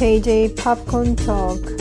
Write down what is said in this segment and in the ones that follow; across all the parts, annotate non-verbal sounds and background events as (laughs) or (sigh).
JJ Popcorn Talk.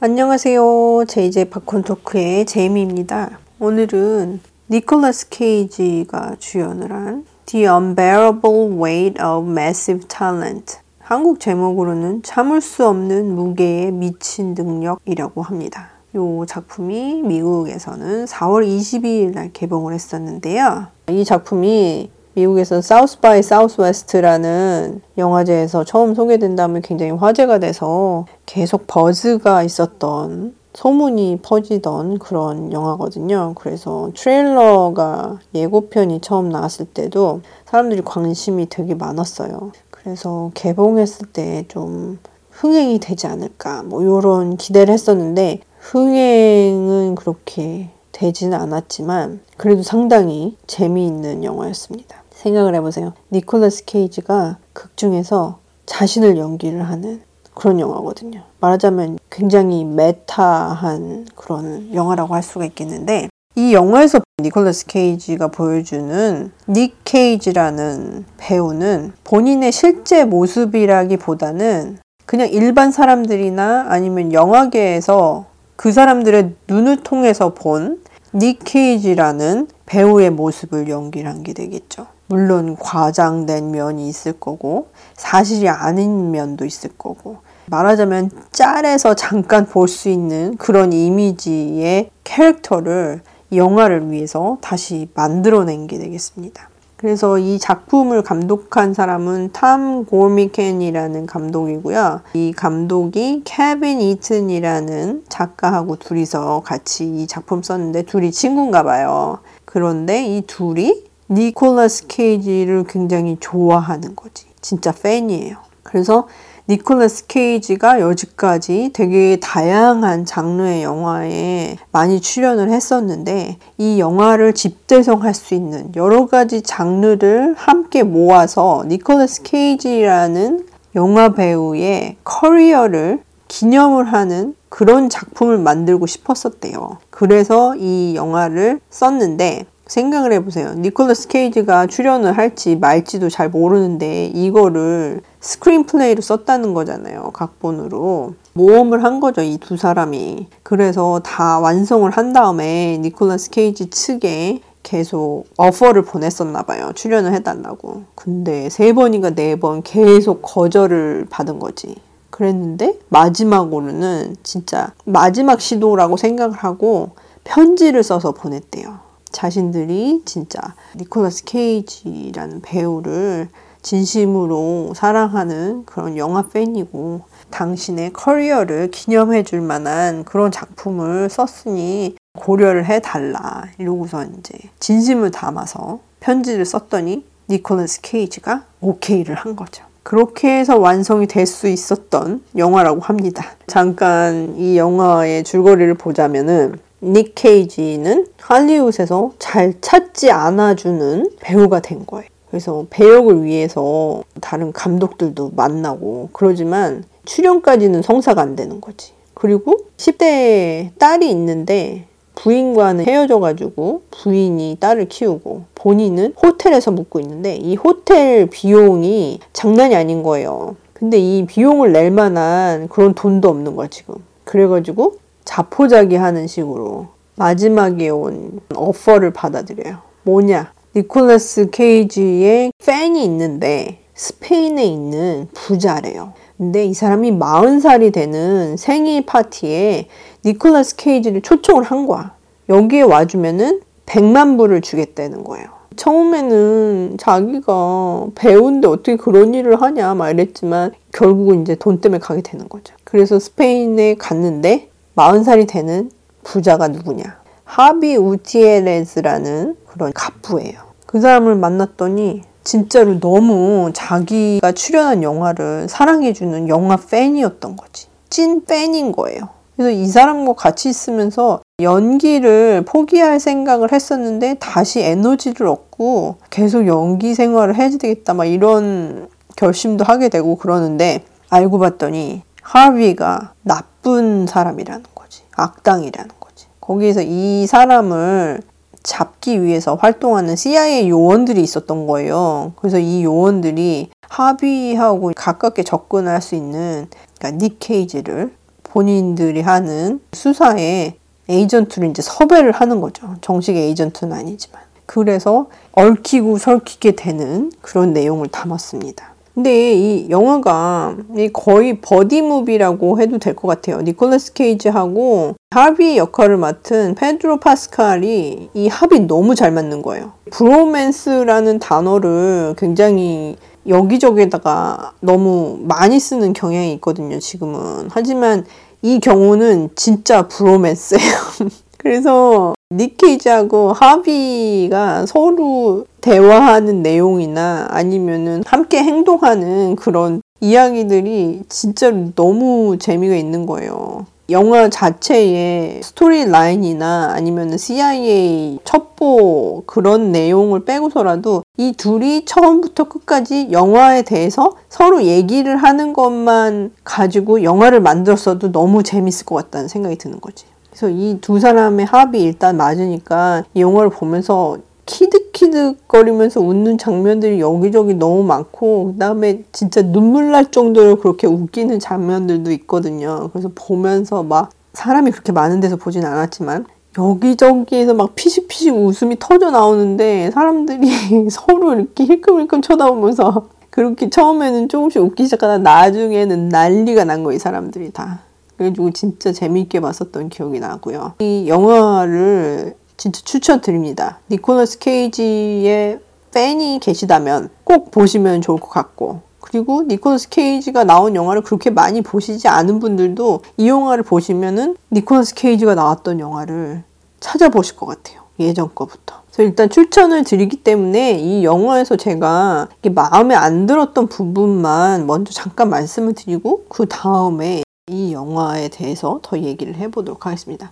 안녕하세요. JJ Popcorn Talk의 제이미입니다. 오늘은 니콜라스 케이지가 주연을 한 The Unbearable Weight of Massive Talent 한국 제목으로는 참을 수 없는 무게의 미친 능력이라고 합니다. 이 작품이 미국에서는 4월 22일 날 개봉을 했었는데요. 이 작품이 미국에서 South by Southwest라는 영화제에서 처음 소개된 다음에 굉장히 화제가 돼서 계속 buzz가 있었던 소문이 퍼지던 그런 영화거든요. 그래서 트레일러가 예고편이 처음 나왔을 때도 사람들이 관심이 되게 많았어요. 그래서 개봉했을 때 좀 흥행이 되지 않을까 뭐 이런 기대를 했었는데 흥행은 그렇게 되지는 않았지만 그래도 상당히 재미있는 영화였습니다. 생각을 해보세요. 니콜라스 케이지가 극 중에서 자신을 연기를 하는 그런 영화거든요. 말하자면 굉장히 메타한 그런 영화라고 할 수가 있겠는데 이 영화에서 니콜라스 케이지가 보여주는 닉 케이지라는 배우는 본인의 실제 모습이라기보다는 그냥 일반 사람들이나 아니면 영화계에서 그 사람들의 눈을 통해서 본닉 케이지라는 배우의 모습을 연기를 한게 되겠죠. 물론 과장된 면이 있을 거고 사실이 아닌 면도 있을 거고 말하자면 짤에서 잠깐 볼 수 있는 그런 이미지의 캐릭터를 영화를 위해서 다시 만들어낸 게 되겠습니다. 그래서 이 작품을 감독한 사람은 탐 고미켄이라는 감독이고요. 이 감독이 케빈 이튼이라는 작가하고 둘이서 같이 이 작품 썼는데 둘이 친구인가 봐요. 그런데 이 둘이 니콜라스 케이지를 굉장히 좋아하는 거지. 진짜 팬이에요. 그래서 니콜라스 케이지가 여지까지 되게 다양한 장르의 영화에 많이 출연을 했었는데 이 영화를 집대성할 수 있는 여러 가지 장르를 함께 모아서 니콜라스 케이지라는 영화 배우의 커리어를 기념을 하는 그런 작품을 만들고 싶었었대요. 그래서 이 영화를 썼는데 생각을 해보세요. 니콜라스 케이지가 출연을 할지 말지도 잘 모르는데 이거를 screenplay로 썼다는 거잖아요. 각본으로. 모험을 한 거죠. 이 두 사람이. 그래서 다 완성을 한 다음에 니콜라스 케이지 측에 계속 offer를 보냈었나 봐요. 출연을 해달라고. 근데 세 번인가 네 번 계속 거절을 받은 거지. 그랬는데 마지막으로는 진짜 마지막 시도라고 생각을 하고 편지를 써서 보냈대요. 자신들이 진짜 니콜라스 케이지라는 배우를 진심으로 사랑하는 그런 영화 팬이고 당신의 커리어를 기념해 줄 만한 그런 작품을 썼으니 고려를 해 달라 이러고서 이제 진심을 담아서 편지를 썼더니 니콜라스 케이지가 오케이를 한 거죠. 그렇게 해서 완성이 될 수 있었던 영화라고 합니다. 잠깐 이 영화의 줄거리를 보자면은 닉 케이지는 할리우드에서 잘 찾지 않아주는 배우가 된 거예요. 그래서 배역을 위해서 다른 감독들도 만나고 그러지만 출연까지는 성사가 안 되는 거지. 그리고 10대 딸이 있는데 부인과는 헤어져가지고 부인이 딸을 키우고 본인은 호텔에서 묵고 있는데 이 호텔 비용이 장난이 아닌 거예요. 근데 이 비용을 낼 만한 그런 돈도 없는 거야, 지금. 그래가지고 자포자기 하는 식으로 마지막에 온 어퍼를 받아들여요. 뭐냐? 니콜라스 케이지의 팬이 있는데 스페인에 있는 부자래요. 근데 이 사람이 40살이 되는 생일 파티에 니콜라스 케이지를 초청을 한 거야. 여기에 와주면은 100만 불을 주겠다는 거예요. 처음에는 자기가 배우인데 어떻게 그런 일을 하냐 막 이랬지만 결국은 이제 돈 때문에 가게 되는 거죠. 그래서 스페인에 갔는데 40살이 되는 부자가 누구냐. 하비 우티에레즈라는 그런 갑부예요. 그 사람을 만났더니 진짜로 너무 자기가 출연한 영화를 사랑해주는 영화 팬이었던 거지. 찐 팬인 거예요. 그래서 이 사람과 같이 있으면서 연기를 포기할 생각을 했었는데 다시 에너지를 얻고 계속 연기 생활을 해야 되겠다 막 이런 결심도 하게 되고 그러는데 알고 봤더니 하비가 나 쁜 사람이라는 거지. 악당이라는 거지. 거기에서 이 사람을 잡기 위해서 활동하는 CIA 요원들이 있었던 거예요. 그래서 이 요원들이 하비하고 가깝게 접근할 수 있는 그러니까 닉 케이지를 본인들이 하는 수사에 에이전트를 이제 섭외를 하는 거죠. 정식 에이전트는 아니지만. 그래서 얽히고 설키게 되는 그런 내용을 담았습니다. 근데 이 영화가 거의 buddy movie라고 해도 될 것 같아요. 니콜라스 케이지하고 하비 역할을 맡은 페드로 파스칼이 이 합이 너무 잘 맞는 거예요. 브로맨스라는 단어를 굉장히 여기저기다가 너무 많이 쓰는 경향이 있거든요, 지금은. 하지만 이 경우는 진짜 브로맨스예요. (laughs) 그래서 니케이지하고 하비가 서로 대화하는 내용이나 아니면은 함께 행동하는 그런 이야기들이 진짜로 너무 재미가 있는 거예요. 영화 자체의 스토리 라인이나 아니면 CIA 첩보 그런 내용을 빼고서라도 이 둘이 처음부터 끝까지 영화에 대해서 서로 얘기를 하는 것만 가지고 영화를 만들었어도 너무 재밌을 것 같다는 생각이 드는 거지. 그래서 이 두 사람의 합이 일단 맞으니까 이 영화를 보면서 키득키득거리면서 웃는 장면들이 여기저기 너무 많고 그다음에 진짜 눈물 날 정도로 그렇게 웃기는 장면들도 있거든요. 그래서 보면서 막 사람이 그렇게 많은 데서 보진 않았지만 여기저기에서 막 피식피식 웃음이 터져 나오는데 사람들이 (laughs) 서로 이렇게 힐끔힐끔 쳐다보면서 그렇게 처음에는 조금씩 웃기 시작하다 나중에는 난리가 난 거예요, 사람들이 다. 그래가지고 진짜 재미있게 봤었던 기억이 나고요. 이 영화를 진짜 추천드립니다. 니콜라스 케이지의 팬이 계시다면 꼭 보시면 좋을 것 같고 그리고 니콜라스 케이지가 나온 영화를 그렇게 많이 보시지 않은 분들도 이 영화를 보시면은 니콜라스 케이지가 나왔던 영화를 찾아보실 것 같아요. 예전 거부터. 그래서 일단 추천을 드리기 때문에 이 영화에서 제가 마음에 안 들었던 부분만 먼저 잠깐 말씀을 드리고 그 다음에 이 영화에 대해서 더 얘기를 해보도록 하겠습니다.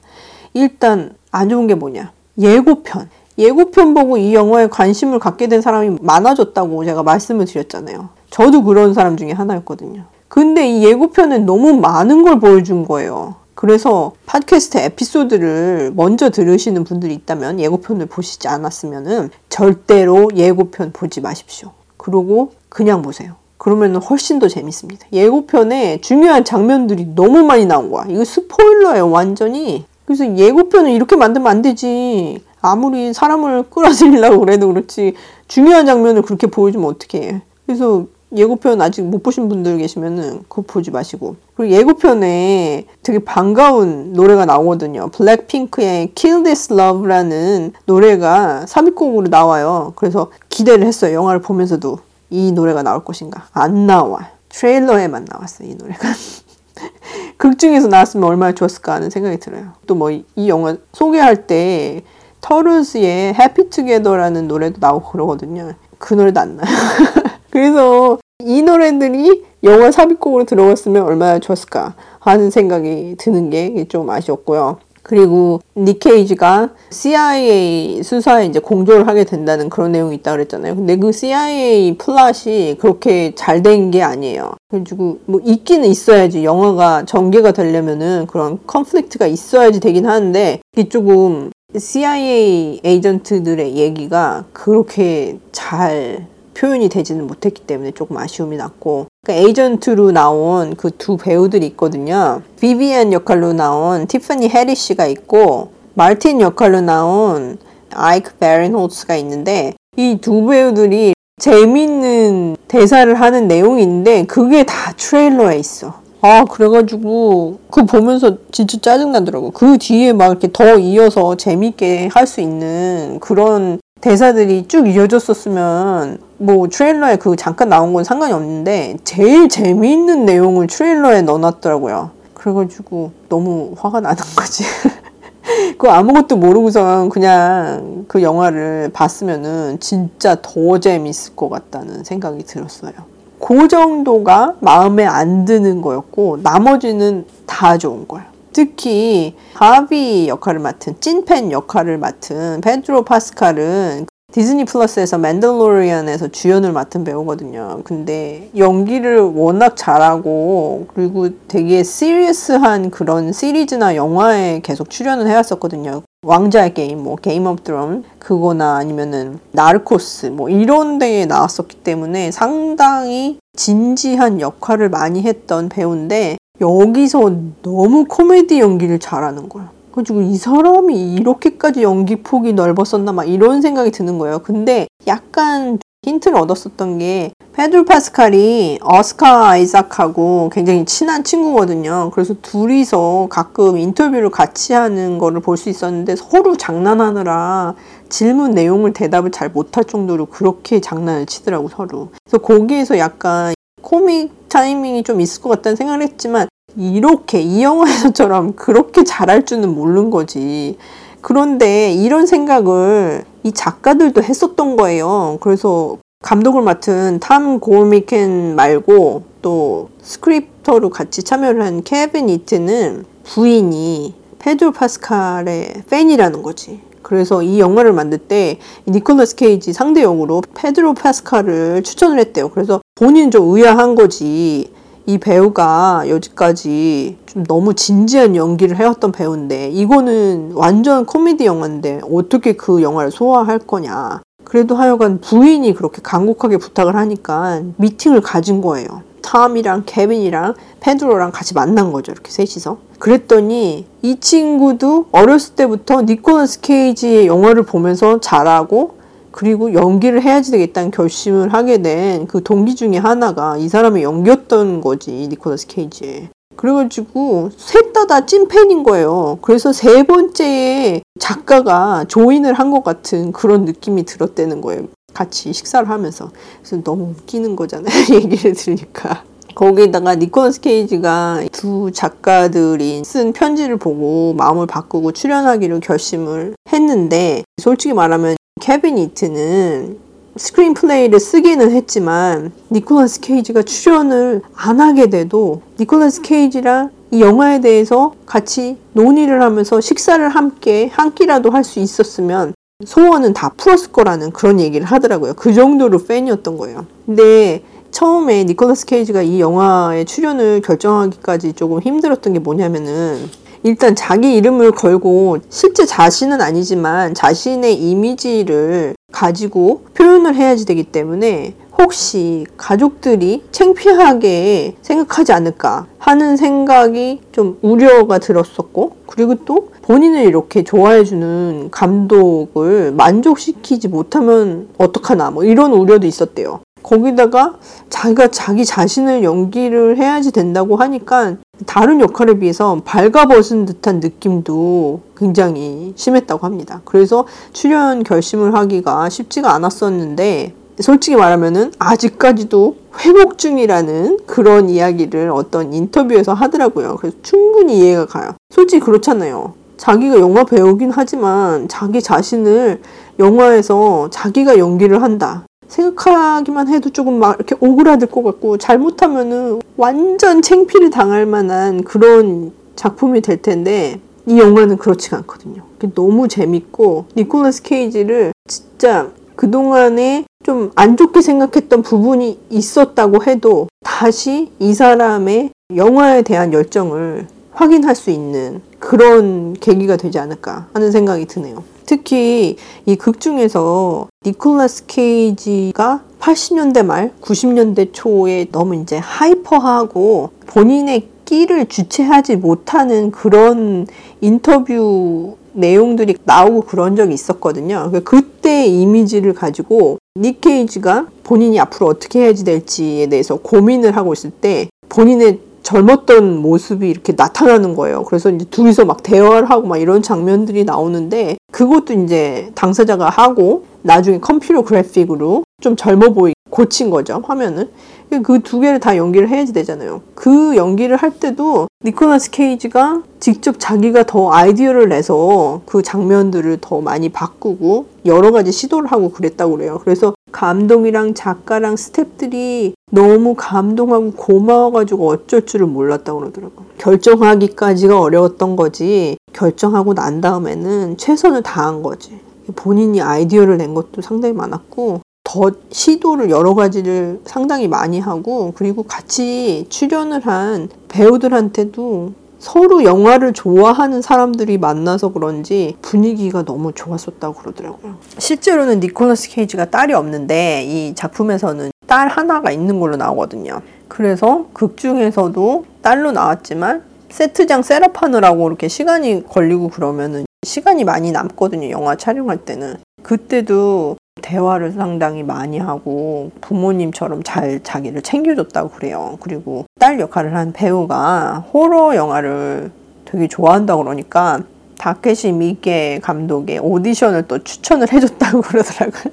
일단 안 좋은 게 뭐냐? 예고편. 예고편 보고 이 영화에 관심을 갖게 된 사람이 많아졌다고 제가 말씀을 드렸잖아요. 저도 그런 사람 중에 하나였거든요. 근데 이 예고편은 너무 많은 걸 보여준 거예요. 그래서 팟캐스트 에피소드를 먼저 들으시는 분들이 있다면 예고편을 보시지 않았으면 절대로 예고편 보지 마십시오. 그러고 그냥 보세요. 그러면 훨씬 더 재밌습니다. 예고편에 중요한 장면들이 너무 많이 나온 거야. 이거 스포일러예요, 완전히. 그래서 예고편을 이렇게 만들면 안 되지. 아무리 사람을 끌어들이려고 그래도 그렇지. 중요한 장면을 그렇게 보여주면 어떡해. 그래서 예고편 아직 못 보신 분들 계시면은 그거 보지 마시고. 그리고 예고편에 되게 반가운 노래가 나오거든요. 블랙핑크의 Kill This Love라는 노래가 삽입곡으로 나와요. 그래서 기대를 했어요. 영화를 보면서도. 이 노래가 나올 것인가? 안 나와. 트레일러에만 나왔어, 이 노래가. (laughs) 극 중에서 나왔으면 얼마나 좋았을까 하는 생각이 들어요. 또 뭐 이 영화 소개할 때 터르스의 해피 투게더라는 노래도 나오고 그러거든요. 그 노래도 안 나요. (laughs) 그래서 이 노래들이 영화 삽입곡으로 들어갔으면 얼마나 좋았을까 하는 생각이 드는 게 좀 아쉬웠고요. 그리고 니케이지가 CIA 수사에 이제 공조를 하게 된다는 그런 내용이 있다 그랬잖아요. 근데 그 CIA 플랫이 그렇게 잘 된 게 아니에요. 그래가지고 뭐 있기는 있어야지 영화가 전개가 되려면은 그런 컨플릭트가 있어야지 되긴 하는데 이게 조금 CIA 에이전트들의 얘기가 그렇게 잘 표현이 되지는 못했기 때문에 조금 아쉬움이 났고 그러니까 에이전트로 나온 그 두 배우들이 있거든요. 비비안 역할로 나온 티파니 해리 씨가 있고 마틴 역할로 나온 아이크 베린홀스가 있는데 이 두 배우들이 재밌는 대사를 하는 내용이 있는데 그게 다 트레일러에 있어. 아, 그래가지고, 그거 보면서 진짜 짜증나더라고. 그 뒤에 막 이렇게 더 이어서 재밌게 할 수 있는 그런 대사들이 쭉 이어졌었으면 뭐 트레일러에 그 잠깐 나온 건 상관이 없는데 제일 재미있는 내용을 트레일러에 넣어놨더라고요. 그래가지고 너무 화가 나는 거지. (laughs) 그 아무것도 모르고선 그냥 그 영화를 봤으면은 진짜 더 재밌을 것 같다는 생각이 들었어요. 그 정도가 마음에 안 드는 거였고 나머지는 다 좋은 거예요. 특히 하비 역할을 맡은 찐팬 역할을 맡은 페드로 파스칼은 Disney Plus에서 Mandalorian에서 주연을 맡은 배우거든요. 근데 연기를 워낙 잘하고 그리고 되게 serious한 그런 시리즈나 영화에 계속 출연을 해왔었거든요. 왕자의 게임, 뭐 Game of Thrones 그거나 아니면은 Narcos 뭐 이런 데에 나왔었기 때문에 상당히 진지한 역할을 많이 했던 배우인데 여기서 너무 코미디 연기를 잘하는 거야. 그래가지고 이 사람이 이렇게까지 연기 폭이 넓었었나 막 이런 생각이 드는 거예요. 근데 약간 힌트를 얻었었던 게 페드로 파스칼이 어스카 아이삭하고 굉장히 친한 친구거든요. 그래서 둘이서 가끔 인터뷰를 같이 하는 거를 볼 수 있었는데 서로 장난하느라 질문 내용을 대답을 잘 못할 정도로 그렇게 장난을 치더라고 서로. 그래서 거기에서 약간 코믹 타이밍이 좀 있을 것 같다는 생각을 했지만 이렇게 이 영화에서처럼 그렇게 잘할 줄은 모르는 거지. 그런데 이런 생각을 이 작가들도 했었던 거예요. 그래서 감독을 맡은 탐 고미칸 말고 또 스크립터로 같이 참여를 한 케빈 이튼은 부인이 페드로 파스칼의 팬이라는 거지. 그래서 이 영화를 만들 때 니콜라스 케이지 상대 역으로 페드로 파스칼을 추천을 했대요. 그래서 본인은 좀 의아한 거지. 이 배우가 여지까지 좀 너무 진지한 연기를 해왔던 배우인데 이거는 완전 코미디 영화인데 어떻게 그 영화를 소화할 거냐. 그래도 하여간 부인이 그렇게 간곡하게 부탁을 하니까 미팅을 가진 거예요. 탐이랑 케빈이랑 페드로랑 같이 만난 거죠. 이렇게 셋이서. 그랬더니 이 친구도 어렸을 때부터 니콜라스 케이지의 영화를 보면서 잘하고 그리고 연기를 해야지 되겠다는 결심을 하게 된 그 동기 중에 하나가 이 사람의 연기였던 거지 니콜라스 케이지. 그래가지고 셋 다 다 찐팬인 거예요. 그래서 세 번째에 작가가 join을 한 것 같은 그런 느낌이 들었다는 거예요. 같이 식사를 하면서. 그래서 너무 웃기는 거잖아요. (laughs) 얘기를 들으니까. 거기다가 니콜라스 케이지가 두 작가들이 쓴 편지를 보고 마음을 바꾸고 출연하기로 결심을 했는데 솔직히 말하면 케빈 이튼은 screenplay를 쓰기는 했지만 니콜라스 케이지가 출연을 안 하게 돼도 니콜라스 케이지랑 이 영화에 대해서 같이 논의를 하면서 식사를 함께 한 끼라도 할 수 있었으면 소원은 다 풀었을 거라는 그런 얘기를 하더라고요. 그 정도로 팬이었던 거예요. 근데 처음에 니콜라스 케이지가 이 영화에 출연을 결정하기까지 조금 힘들었던 게 뭐냐면은 일단 자기 이름을 걸고 실제 자신은 아니지만 자신의 이미지를 가지고 표현을 해야지 되기 때문에 혹시 가족들이 창피하게 생각하지 않을까 하는 생각이 좀 우려가 들었었고 그리고 또 본인을 이렇게 좋아해주는 감독을 만족시키지 못하면 어떡하나 뭐 이런 우려도 있었대요. 거기다가 자기가 자기 자신을 연기를 해야지 된다고 하니까 다른 역할에 비해서 발가벗은 듯한 느낌도 굉장히 심했다고 합니다. 그래서 출연 결심을 하기가 쉽지가 않았었는데 솔직히 말하면은 아직까지도 회복 중이라는 그런 이야기를 어떤 인터뷰에서 하더라고요. 그래서 충분히 이해가 가요. 솔직히 그렇잖아요. 자기가 영화 배우긴 하지만 자기 자신을 영화에서 자기가 연기를 한다. 생각하기만 해도 조금 막 이렇게 오그라들 것 같고 잘못하면은 완전 챙피를 당할 만한 그런 작품이 될 텐데 이 영화는 그렇지가 않거든요. 너무 재밌고 니콜라스 케이지를 진짜 그동안에 좀 안 좋게 생각했던 부분이 있었다고 해도 다시 이 사람의 영화에 대한 열정을 확인할 수 있는 그런 계기가 되지 않을까 하는 생각이 드네요. 특히 이 극 중에서 니콜라스 케이지가 80년대 말, 90년대 초에 너무 이제 하이퍼하고 본인의 끼를 주체하지 못하는 그런 인터뷰 내용들이 나오고 그런 적이 있었거든요. 그러니까 그때 이미지를 가지고 닉 케이지가 본인이 앞으로 어떻게 해야지 될지에 대해서 고민을 하고 있을 때 본인의 젊었던 모습이 이렇게 나타나는 거예요. 그래서 이제 둘이서 막 대화를 하고 막 이런 장면들이 나오는데 그것도 이제 당사자가 하고 나중에 컴퓨터 그래픽으로 좀 젊어 보이 고친 거죠 화면을 그 두 개를 다 연기를 해야지 되잖아요 그 연기를 할 때도 니콜라스 케이지가 직접 자기가 더 아이디어를 내서 그 장면들을 더 많이 바꾸고 여러 가지 시도를 하고 그랬다고 그래요 그래서 감독이랑 작가랑 스탭들이 너무 감동하고 고마워가지고 어쩔 줄을 몰랐다고 그러더라고. 결정하기까지가 어려웠던 거지. 결정하고 난 다음에는 최선을 다한 거지. 본인이 아이디어를 낸 것도 상당히 많았고, 더 시도를 여러 가지를 상당히 많이 하고, 그리고 같이 출연을 한 배우들한테도 서로 영화를 좋아하는 사람들이 만나서 그런지 분위기가 너무 좋았었다고 그러더라고요. 실제로는 니콜라스 케이지가 딸이 없는데 이 작품에서는 딸 하나가 있는 걸로 나오거든요. 그래서 극 중에서도 딸로 나왔지만 세트장 셋업하느라고 이렇게 시간이 걸리고 그러면은 시간이 많이 남거든요. 영화 촬영할 때는. 그때도 대화를 상당히 많이 하고 부모님처럼 잘 자기를 챙겨줬다고 그래요. 그리고 딸 역할을 한 배우가 호러 영화를 되게 좋아한다고 그러니까 다케시 미게 감독의 오디션을 또 추천을 해줬다고 (laughs) 그러더라고요.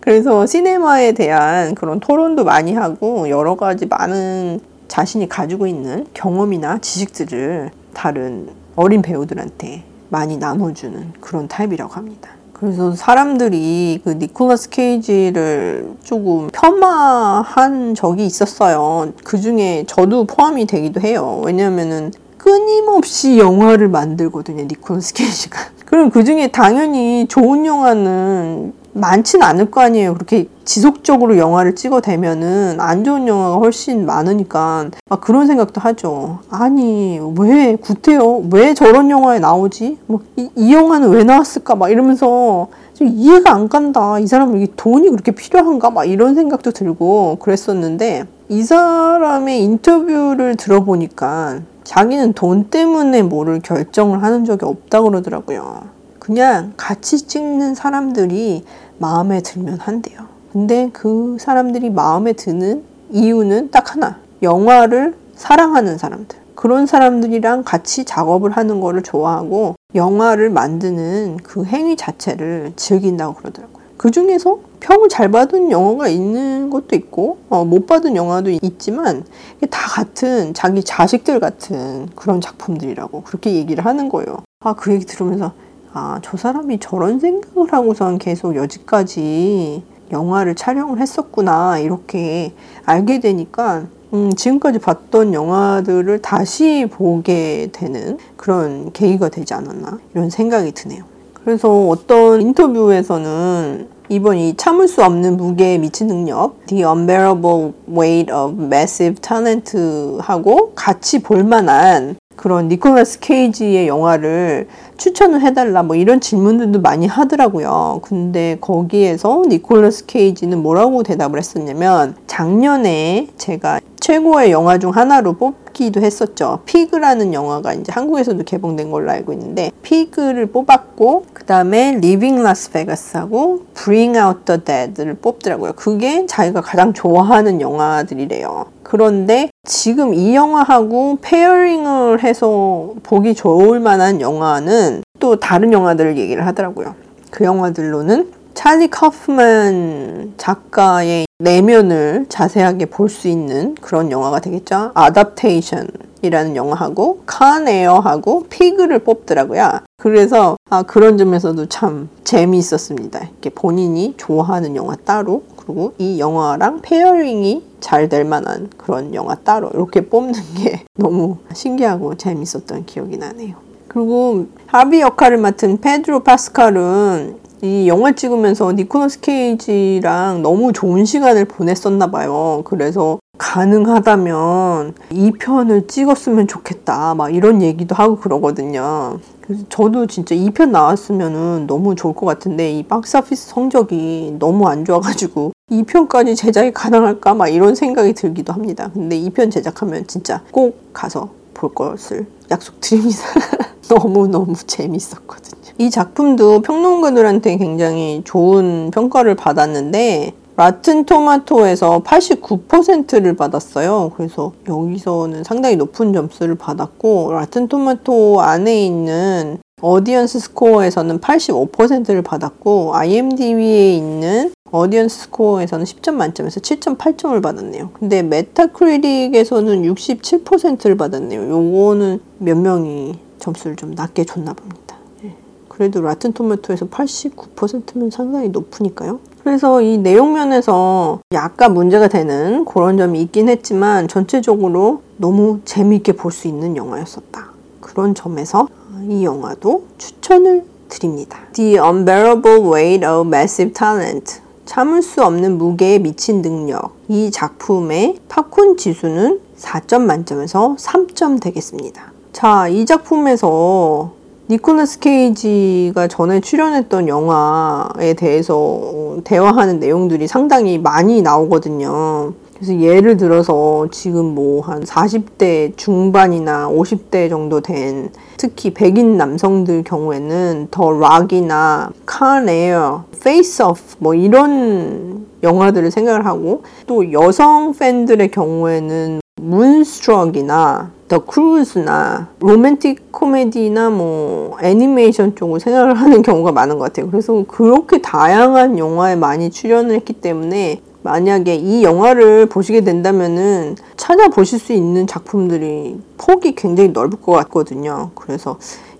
그래서 시네마에 대한 그런 토론도 많이 하고 여러 가지 많은 자신이 가지고 있는 경험이나 지식들을 다른 어린 배우들한테 많이 나눠주는 그런 타입이라고 합니다. 그래서 사람들이 그 니콜라스 케이지를 조금 폄하한 적이 있었어요. 그 중에 저도 포함이 되기도 해요. 왜냐면은 끊임없이 영화를 만들거든요, 니콜라스 케이지가. (laughs) 그럼 그 중에 당연히 좋은 영화는 많진 않을 거 아니에요. 그렇게 지속적으로 영화를 찍어대면은 안 좋은 영화가 훨씬 많으니까 아, 그런 생각도 하죠. 아니 왜 구태여 왜 저런 영화에 나오지? 뭐이 이 영화는 왜 나왔을까? 막 이러면서 좀 이해가 안 간다. 이 사람은 이게 돈이 그렇게 필요한가? 막 이런 생각도 들고 그랬었는데 이 사람의 인터뷰를 들어보니까 자기는 돈 때문에 뭐를 결정을 하는 적이 없다고 그러더라고요. 그냥 같이 찍는 사람들이 마음에 들면 한대요. 근데 그 사람들이 마음에 드는 이유는 딱 하나. 영화를 사랑하는 사람들. 그런 사람들이랑 같이 작업을 하는 거를 좋아하고 영화를 만드는 그 행위 자체를 즐긴다고 그러더라고요. 그 중에서 평을 잘 받은 영화가 있는 것도 있고 어, 못 받은 영화도 있지만 다 같은 자기 자식들 같은 그런 작품들이라고 그렇게 얘기를 하는 거예요. 아 그 얘기 들으면서 아, 저 사람이 저런 생각을 하고선 계속 여지까지 영화를 촬영을 했었구나, 이렇게 알게 되니까, 음, 지금까지 봤던 영화들을 다시 보게 되는 그런 계기가 되지 않았나, 이런 생각이 드네요. 그래서 어떤 인터뷰에서는 이번 이 참을 수 없는 무게에 미친 능력, The Unbearable Weight of Massive Talent하고 같이 볼 만한 그런 니콜라스 케이지의 영화를 추천을 해달라 뭐 이런 질문들도 많이 하더라고요. 근데 거기에서 니콜라스 케이지는 뭐라고 대답을 했었냐면 작년에 제가 최고의 영화 중 하나로 뽑기도 했었죠. Pig라는 영화가 이제 한국에서도 개봉된 걸로 알고 있는데 Pig를 뽑았고 그 다음에 리빙 라스베가스하고 Bring Out the Dead를 뽑더라고요. 그게 자기가 가장 좋아하는 영화들이래요. 그런데 지금 이 영화하고 pairing을 해서 보기 좋을 만한 영화는 또 다른 영화들을 얘기를 하더라고요. 그 영화들로는 찰리 커프만 작가의 내면을 자세하게 볼 수 있는 그런 영화가 되겠죠. 아답테이션 이라는 영화하고 칸에어하고 피그를 뽑더라고요. 그래서 아 그런 점에서도 참 재미있었습니다. 이렇게 본인이 좋아하는 영화 따로 그리고 이 영화랑 pairing이 잘 될 만한 그런 영화 따로 이렇게 뽑는 게 (laughs) 너무 신기하고 재밌었던 기억이 나네요. 그리고 하비 역할을 맡은 페드로 파스칼은 이 영화 찍으면서 니코너스 케이지랑 너무 좋은 시간을 보냈었나 봐요. 그래서 가능하다면 2편을 찍었으면 좋겠다. 막 이런 얘기도 하고 그러거든요. 그래서 저도 진짜 2편 나왔으면 너무 좋을 것 같은데 이 박스오피스 성적이 너무 안 좋아가지고 2편까지 제작이 가능할까? 막 이런 생각이 들기도 합니다. 근데 2편 제작하면 진짜 꼭 가서 볼 것을 약속드립니다. (laughs) 너무너무 재밌었거든요. 이 작품도 평론가들한테 굉장히 좋은 평가를 받았는데 라튼 토마토에서 89%를 받았어요. 그래서 여기서는 상당히 높은 점수를 받았고 라튼 토마토 안에 있는 어디언스 스코어에서는 85%를 받았고 IMDb에 있는 어디언스 스코어에서는 10점 만점에서 7.8점을 받았네요. 근데 메타크리틱에서는 67%를 받았네요. 요거는 몇 명이 점수를 좀 낮게 줬나 봅니다. 예. 그래도 라튼 토마토에서 89%면 상당히 높으니까요. 그래서 이 내용면에서 약간 문제가 되는 그런 점이 있긴 했지만 전체적으로 너무 재미있게 볼 수 있는 영화였었다. 그런 점에서 이 영화도 추천을 드립니다. The Unbearable Weight of Massive Talent. 참을 수 없는 무게에 미친 능력. 이 작품의 팝콘 지수는 4점 만점에서 3점 되겠습니다. 자, 이 작품에서 니콜라스 케이지가 전에 출연했던 영화에 대해서 대화하는 내용들이 상당히 많이 나오거든요. 그래서 예를 들어서 지금 뭐 한 40대 중반이나 50대 정도 된 특히 백인 남성들 경우에는 더 락이나 칸에어, 페이스 오프 뭐 이런 영화들을 생각을 하고 또 여성 팬들의 경우에는 문스트럭이나 더 크루즈나 로맨틱 코미디나 뭐 애니메이션 쪽을 생각을 하는 경우가 많은 것 같아요. 그래서 그렇게 다양한 영화에 많이 출연을 했기 때문에 만약에 이 영화를 보시게 된다면은 찾아보실 수 있는 작품들이 폭이 굉장히 넓을 것 같거든요. 그래서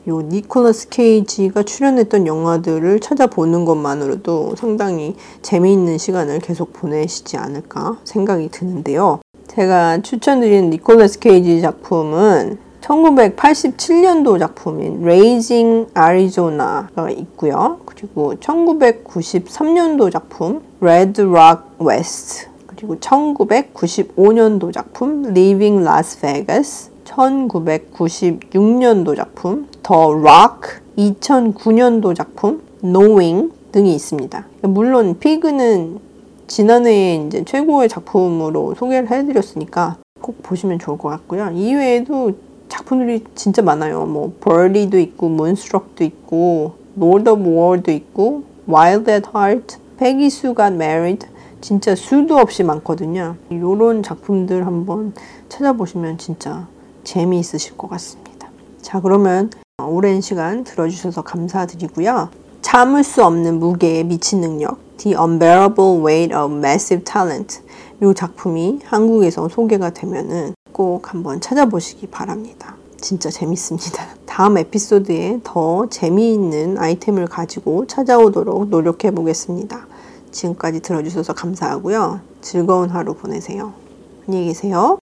요 니콜라스 케이지가 출연했던 영화들을 찾아보는 것만으로도 상당히 재미있는 시간을 계속 보내시지 않을까 생각이 드는데요. 제가 추천드리는 니콜라스 케이지 작품은 1987년도 작품인 Raising Arizona가 있고요. 그리고 1993년도 작품 Red Rock West 그리고 1995년도 작품 Leaving Las Vegas 1996년도 작품 The Rock 2009년도 작품 Knowing 등이 있습니다. 물론 피그는 지난해에 이제 최고의 작품으로 소개를 해드렸으니까 꼭 보시면 좋을 것 같고요. 이외에도 작품들이 진짜 많아요. 뭐 벌리도 있고 몬스트럭도 있고 Lord of War도 있고 Wild at Got Married 진짜 수도 없이 많거든요. 이런 작품들 한번 찾아보시면 진짜 재미있으실 것 같습니다. 자 그러면 오랜 시간 들어주셔서 감사드리고요. 참을 수 없는 무게에 미친 능력 The Unbearable Weight of Massive Talent 이 작품이 한국에서 소개가 되면은 꼭 한번 찾아보시기 바랍니다. 진짜 재밌습니다. (laughs) 다음 에피소드에 더 재미있는 아이템을 가지고 찾아오도록 노력해 보겠습니다. 지금까지 들어주셔서 감사하고요. 즐거운 하루 보내세요. 안녕히 계세요.